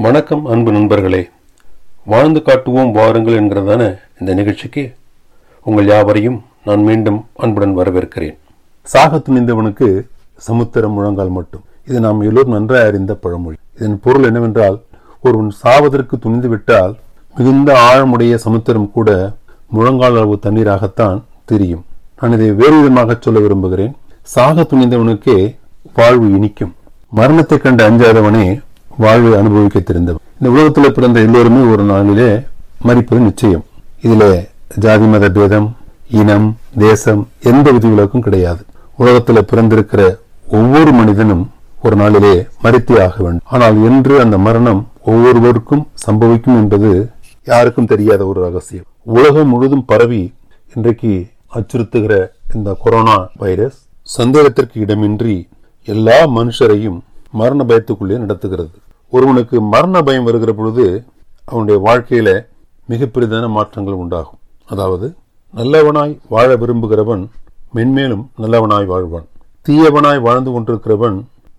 வணக்கம் அன்பு நண்பர்களே. வாழ்ந்து காட்டுவோம் வாருங்கள் என்கிறதான இந்த நிகழ்ச்சிக்கு உங்கள் யாவரையும் நான் மீண்டும் அன்புடன் வரவேற்கிறேன். சாக துணிந்தவனுக்கு சமுத்திரம் முழங்கால் மட்டும். இது நாம் எல்லோரும் நன்றாக அறிந்த பழமொழி. இதன் பொருள் என்னவென்றால் ஒருவன் சாவதற்கு துணிந்து விட்டால் மிகுந்த ஆழமுடைய சமுத்திரம் கூட முழங்கால் அளவு தண்ணீராகத்தான் தெரியும். நான் இதை வேறு விதமாக சொல்ல விரும்புகிறேன். சாக துணிந்தவனுக்கே வாழ்வு இனிக்கும். மரணத்தை கண்டு அஞ்சாதவனே வாழ்வை அனுபவிக்க தெரிந்தவர். இந்த உலகத்தில் பிறந்த எல்லோருமே ஒரு நாளிலே மறிப்பது நிச்சயம். இதிலே ஜாதி மத பேதம் இனம் தேசம் எந்த விதிவிலக்கும் கிடையாது. உலகத்தில் பிறந்திருக்கிற ஒவ்வொரு மனிதனும் ஒரு நாளிலே மறித்தே ஆக வேண்டும். ஆனால் என்று அந்த மரணம் ஒவ்வொருவருக்கும் சம்பவிக்கும் என்பது யாருக்கும் தெரியாத ஒரு ரகசியம். உலகம் முழுதும் பரவி இன்றைக்கு அச்சுறுத்துகிற இந்த கொரோனா வைரஸ் சந்தேகத்திற்கு இடமின்றி எல்லா மனுஷரையும் மரண பயத்துக்குள்ளே நடத்துகிறது. ஒருவனுக்கு மரண பயம் வருகிற பொழுது அவனுடைய வாழ்க்கையில மிக பெரிதான மாற்றங்கள் உண்டாகும். அதாவது நல்லவனாய் வாழ விரும்புகிறவன் மென்மேலும் நல்லவனாய் வாழ்வான். தீயவனாய் வாழ்ந்து கொண்டிருக்கிறவன்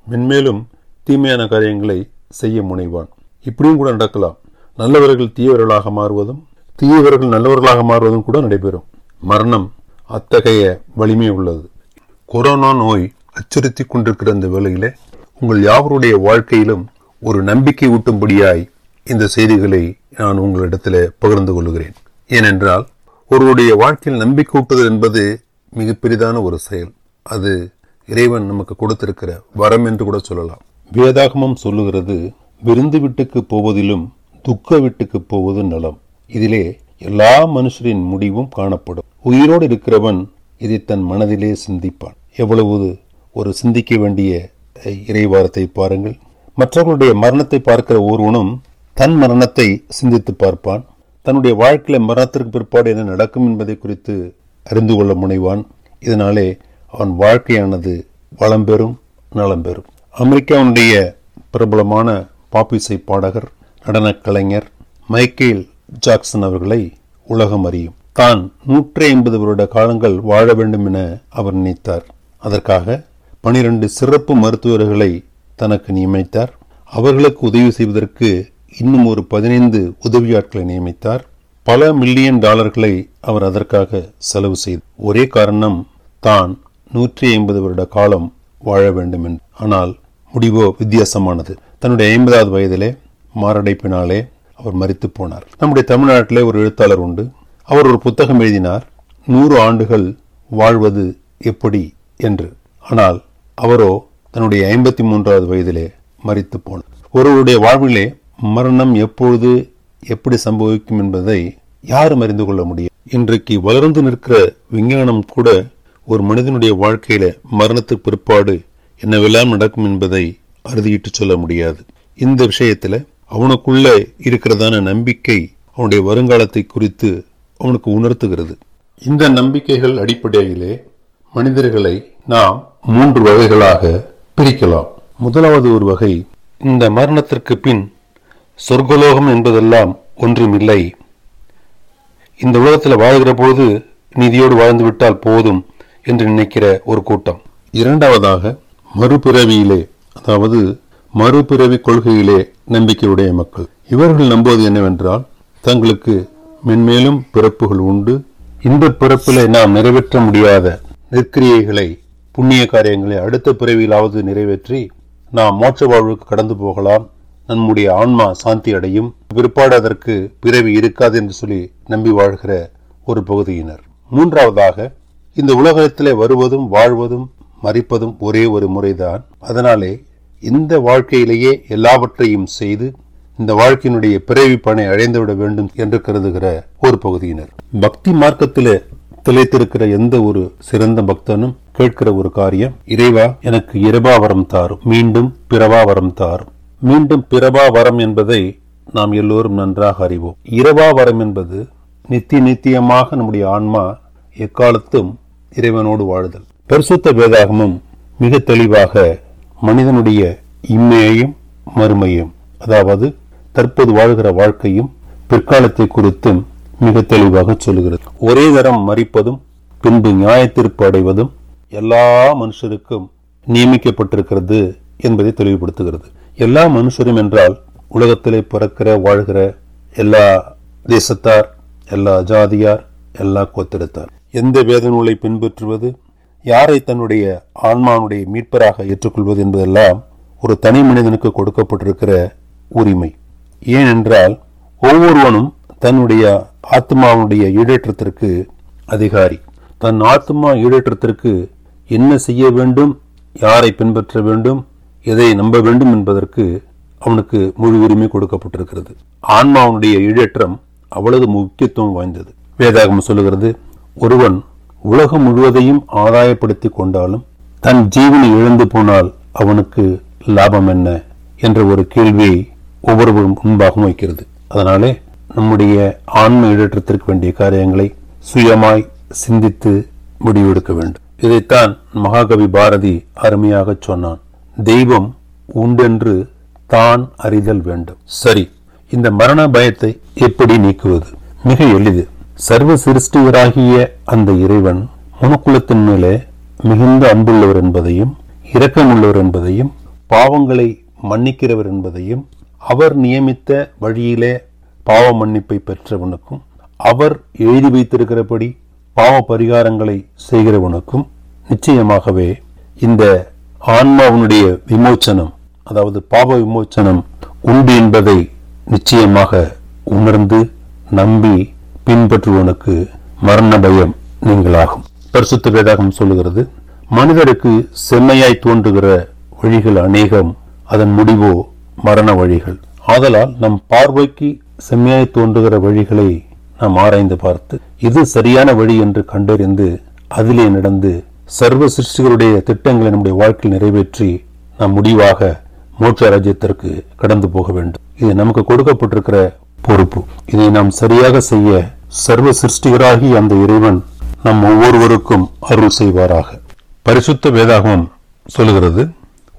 மென்மேலும் தீமையான காரியங்களை செய்ய முனைவான். இப்படியும் கூட நடக்கலாம். நல்லவர்கள் தீயவர்களாக மாறுவதும் தீயவர்கள் நல்லவர்களாக மாறுவதும் கூட நடைபெறும். மரணம் அத்தகைய வலிமை உள்ளது. கொரோனா நோய் அச்சுறுத்தி கொண்டிருக்கிற இந்த வேளையில உங்கள் யாவருடைய வாழ்க்கையிலும் ஒரு நம்பிக்கை ஊட்டும்படியாய் இந்த செய்திகளை நான் உங்களிடத்தில் பகிர்ந்து கொள்கிறேன். ஏனென்றால் ஒருவருடைய வாழ்க்கையில் நம்பிக்கை ஊட்டுதல் என்பது மிக பெரிதான ஒரு செயல். அது இறைவன் நமக்கு கொடுத்திருக்கிற வரம் என்று கூட சொல்லலாம். வேதாகமம் சொல்லுகிறது விருந்து வீட்டுக்கு போவதிலும் துக்க வீட்டுக்கு போவது நலம். இதிலே எல்லா மனுஷரின் முடிவும் காணப்படும். உயிரோடு இருக்கிறவன் இதை தன் மனதிலே சிந்திப்பான். எவ்வளவு ஒரு சிந்திக்க வேண்டிய இறைவாரத்தை பாருங்கள். மற்றவர்களுடைய மரணத்தை பார்க்கிற ஒருவனும் தன் மரணத்தை சிந்தித்து பார்ப்பான். தன்னுடைய வாழ்க்கையில மரணத்திற்கு பிற்பாடு என்ன நடக்கும் என்பதை குறித்து அறிந்து கொள்ள முனைவான். இதனாலே அவன் வாழ்க்கையானது வளம் பெறும் நலம் பெறும். அமெரிக்காவுடைய பிரபலமான பாப்பிசை பாடகர் நடனக் கலைஞர் மைக்கேல் ஜாக்சன் அவர்களை உலகம் அறியும். தான் நூற்றி ஐம்பது வருட காலங்கள் வாழ வேண்டும் என அவர் நினைத்தார். அதற்காக பனிரெண்டு சிறப்பு மருத்துவர்களை தனக்கு நியமித்தார். அவர்களுக்கு உதவி செய்வதற்கு இன்னும் ஒரு பதினைந்து உதவியாட்களை நியமித்தார். பல மில்லியன் டாலர்களை அவர் அதற்காக செலவு செய்தார் ஒரே காரணம் தான் நூற்றி ஐம்பது வருட காலம் வாழ வேண்டும் என்று. ஆனால் முடிவோ வித்தியாசமானது. தன்னுடைய ஐம்பதாவது வயதிலே மாரடைப்பினாலே அவர் மறித்து போனார். நம்முடைய தமிழ்நாட்டிலே ஒரு எழுத்தாளர் உண்டு. அவர் ஒரு புத்தகம் எழுதினார் நூறு ஆண்டுகள் வாழ்வது எப்படி? என்று. ஆனால் அவரோ தன்னுடைய ஐம்பத்தி மூன்றாவது வயதிலே மறித்து போனார். ஒருவருடைய வாழ்விலே மரணம் எப்பொழுது எப்படி சம்பவிக்கும் என்பதை யாரும் அறிந்து கொள்ள முடியும் இன்றைக்கு வளர்ந்து நிற்கிற விஞ்ஞானம் கூட ஒரு மனிதனுடைய வாழ்க்கையில மரணத்துக்கு பிற்பாடு என்னவெல்லாம் நடக்கும் என்பதை அறுதியிட்டு சொல்ல முடியாது. இந்த விஷயத்துல அவனுக்குள்ள இருக்கிறதான நம்பிக்கை அவனுடைய வருங்காலத்தை குறித்து அவனுக்கு உணர்த்துகிறது. இந்த நம்பிக்கைகள் அடிப்படையிலே மனிதர்களை நாம் மூன்று வகைகளாக பிரிக்கலாம். முதலாவது ஒரு வகை. இந்த மரணத்திற்கு பின் சொர்க்கலோகம் என்பதெல்லாம் ஒன்றுமில்லை. இந்த உலகத்தில் வாழ்கிற பொழுது நிதியோடு வாழ்ந்து விட்டால் போதும் என்று நினைக்கிற ஒரு கூட்டம். இரண்டாவதாக மறுபிறவியிலே அதாவது மறுபிறவி கொள்கையிலே நம்பிக்கையுடைய மக்கள். இவர்கள் நம்புவது என்னவென்றால் தங்களுக்கு மென்மேலும் பிறப்புகள் உண்டு. இந்த பிறப்பிலே நாம் நிறைவேற்ற முடியாத நெற்கிரியைகளை புண்ணிய காரியங்களை அடுத்த பிறவியிலாவது நிறைவேற்றி நாம் மோட்ச வாழ்வுக்கு கடந்து போகலாம். நம்முடைய ஆன்மா சாந்தி அடையும். பிற்பாடு அதற்கு பிறவி இருக்காது என்று சொல்லி நம்பி வாழ்கிற ஒரு பகுதியினர். மூன்றாவதாக இந்த உலகத்திலே வருவதும் வாழ்வதும் மறிப்பதும் ஒரே ஒரு முறைதான். அதனாலே இந்த வாழ்க்கையிலேயே எல்லாவற்றையும் செய்து இந்த வாழ்க்கையினுடைய பிறவி பணை அடைந்துவிட வேண்டும் என்று கருதுகிற ஒரு பகுதியினர். பக்தி மார்க்கத்திலே திளைத்திருக்கிற எந்த ஒரு சிறந்த பக்தனும் கேட்கிற ஒரு காரியம் இறைவா எனக்கு இரவா வரம் தாரும் மீண்டும் பிறவா வரம் தாரும் மீண்டும் பிறவா வரம் என்பதை நாம் எல்லோரும் நன்றாக அறிவோம். இரவா வரம் என்பது நித்திய நித்தியமாக நம்முடைய ஆன்மா எக்காலத்தும் இறைவனோடு வாழுதல். பரிசுத்த வேதாகமும் மிக தெளிவாக மனிதனுடைய இம்மையையும் மறுமையும் அதாவது தற்போது வாழ்கிற வாழ்க்கையும் பிற்காலத்தை குறித்தும் மிக தெளிவாக சொல்லுகிறது. ஒரே தரம் மறிப்பதும் பின்பு நியாயத்திற்பு அடைவதும் எல்லா மனுஷருக்கும் நியமிக்கப்பட்டிருக்கிறது என்பதை தெளிவுபடுத்துகிறது. எல்லா மனுஷரும் என்றால் உலகத்திலே பிறக்கிற வாழ்கிற எல்லா தேசத்தார் எல்லா ஜாதியார் எல்லா கோத்திரத்தார் எந்த வேத நூலை பின்பற்றுவது யாரை தன்னுடைய ஆன்மானுடைய மீட்பராக ஏற்றுக்கொள்வது என்பதெல்லாம் ஒரு தனி மனிதனுக்கு கொடுக்கப்பட்டிருக்கிற உரிமை. ஏனென்றால் ஒவ்வொருவனும் தன்னுடைய ஆத்மாவுடைய ஈடேற்றத்திற்கு அதிகாரி. தன் ஆத்மா ஈடேற்றத்திற்கு என்ன செய்ய வேண்டும் யாரை பின்பற்ற வேண்டும் எதை நம்ப வேண்டும் என்பதற்கு அவனுக்கு முழு உரிமை கொடுக்கப்பட்டிருக்கிறது. ஆன்மாவனுடைய ஈடேற்றம் அவ்வளவு முக்கியத்துவம் வாய்ந்தது. வேதாகம் சொல்லுகிறது ஒருவன் உலகம் முழுவதையும் ஆதாயப்படுத்தி கொண்டாலும் தன் ஜீவனை இழந்து போனால் அவனுக்கு லாபம் என்ன என்ற ஒரு கேள்வியை ஒவ்வொருவரும் முன்பாகவும் வைக்கிறது. அதனாலே நம்முடைய ஆன்ம ஈடேற்றத்திற்கு வேண்டிய காரியங்களை சுயமாய் சிந்தித்து முடிவெடுக்க வேண்டும். இதைத்தான் மகாகவி பாரதி அருமையாக சொன்னான். தெய்வம் உண்டென்று தான் அறிதல் வேண்டும். சரி இந்த மரண பயத்தை எப்படி நீக்குவது? மிக எளிது. சர்வ சிருஷ்டியராகிய அந்த இறைவன் மனுக்குலத்தின் மேலே மிகுந்த அன்புள்ளவர் என்பதையும் இரக்கமுள்ளவர் என்பதையும் பாவங்களை மன்னிக்கிறவர் என்பதையும் அவர் நியமித்த வழியிலே பாவ மன்னிப்பை பெற்றவனுக்கும் அவர் எழுதி வைத்திருக்கிறபடி பாவ பரிகாரங்களை செய்கிறவனுக்கும் நிச்சயமாகவே இந்த ஆன்மாவினுடைய விமோச்சனம் அதாவது பாவ விமோச்சனம் உண்டு என்பதை நிச்சயமாக உணர்ந்து நம்பி பின்பற்றுவனுக்கு மரண பயம் நீங்களாகும். பரிசுத்த வேதாகம் சொல்லுகிறது மனிதருக்கு செம்மையாய் தோன்றுகிற வழிகள் அநேகம் அதன் முடிவோ மரண வழிகள். ஆதலால் நம் பார்வைக்கு செம்மையாய் தோன்றுகிற வழிகளை நாம் ஆராய்ந்து பார்த்து இது சரியான வழி என்று கண்டறிந்து அதிலே நடந்து சர்வ சிருஷ்டிகளுடைய திட்டங்களை நம்முடைய வாழ்க்கையில் நிறைவேற்றி நாம் முடிவாக மோட்ச ராஜ்யத்திற்கு கடந்து போக வேண்டும். இது நமக்கு கொடுக்கப்பட்டிருக்கிற பொறுப்பு. இதை நாம் சரியாக செய்ய சர்வ சிருஷ்டிகராகி அந்த இறைவன் நம் ஒவ்வொருவருக்கும் அருள் செய்வாராக. பரிசுத்த வேதாகமம் சொல்லுகிறது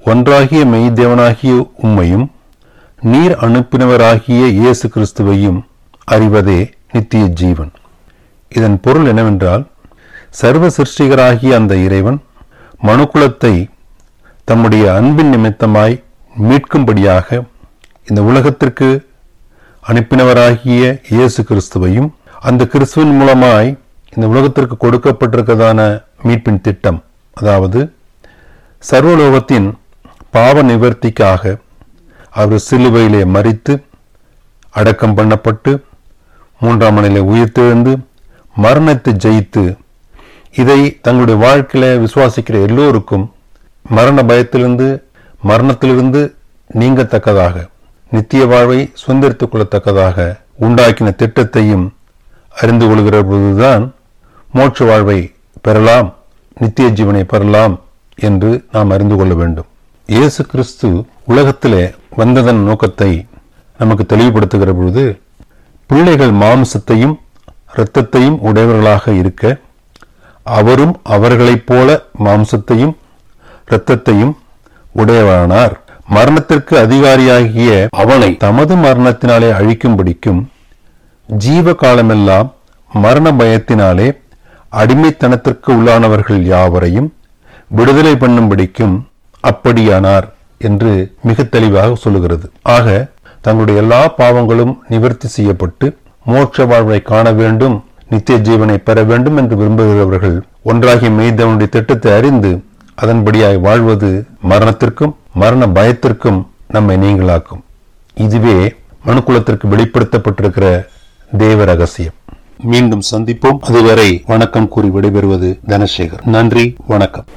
ஒன்றாகிய மெய்தேவனாகிய உம்மையும் நீர் அனுப்பினவராகிய இயேசு கிறிஸ்துவையும் அறிவதே நித்திய ஜீவன். இதன் பொருள் என்னவென்றால் சர்வ சிருஷ்டிகராகிய அந்த இறைவன் மனுக்குலத்தை தம்முடைய அன்பின் நிமித்தமாய் மீட்கும்படியாக இந்த உலகத்திற்கு அனுப்பினவராகிய இயேசு கிறிஸ்துவையும் அந்த கிறிஸ்துவின் மூலமாய் இந்த உலகத்திற்கு கொடுக்கப்பட்டிருக்கதான மீட்பின் திட்டம் அதாவது சர்வலோகத்தின் பாவ நிவர்த்திக்காக அவர் சிலுவையிலே மறித்து அடக்கம் பண்ணப்பட்டு மூன்றாம் மணிலே உயிர்த்தெழுந்து மரணத்தை ஜெயித்து இதை தங்களுடைய வாழ்க்கையில விசுவாசிக்கிற எல்லோருக்கும் மரண பயத்திலிருந்து மரணத்திலிருந்து நீங்கத்தக்கதாக நித்திய வாழ்வை சுதந்திரித்துக் கொள்ளத்தக்கதாக உண்டாக்கின திட்டத்தையும் அறிந்து கொள்கிற பொழுதுதான் மோட்ச வாழ்வை பெறலாம் நித்திய ஜீவனை பெறலாம் என்று நாம் அறிந்து கொள்ள வேண்டும். இயேசு கிறிஸ்து உலகத்திலே வந்ததன் நோக்கத்தை நமக்கு தெளிவுபடுத்துகிற பொழுது பிள்ளைகள் மாம்சத்தையும் இரத்தத்தையும் உடையவர்களாக இருக்க அவரும் அவர்களைப் போல மாம்சத்தையும் இரத்தத்தையும் உடையவரானார் மரணத்திற்கு அதிகாரியாகிய அவனை தமது மரணத்தினாலே அழிக்கும்படிக்கும் ஜீவ காலமெல்லாம் மரண பயத்தினாலே அடிமைத்தனத்திற்கு உள்ளானவர்கள் யாவரையும் விடுதலை பண்ணும்படிக்கும் அப்படியானார் என்று மிக தெளிவாக சொல்லுகிறது. ஆக தங்களுடைய எல்லா பாவங்களும் நிவர்த்தி செய்யப்பட்டு மோட்ச வாழ்வை காண வேண்டும் நித்திய ஜீவனை பெற வேண்டும் என்று விரும்புகிறவர்கள் ஒன்றாகி மெய்தவனுடைய திட்டத்தை அறிந்து அதன்படியாய் வாழ்வது மரணத்திற்கும் மரண பயத்திற்கும் நம்மை நீங்களாக்கும். இதுவே மனுக்குலத்திற்கு வெளிப்படுத்தப்பட்டிருக்கிற தேவ ரகசியம். மீண்டும் சந்திப்போம். அதுவரை வணக்கம் கூறி விடைபெறுவது தனசேகர். நன்றி வணக்கம்.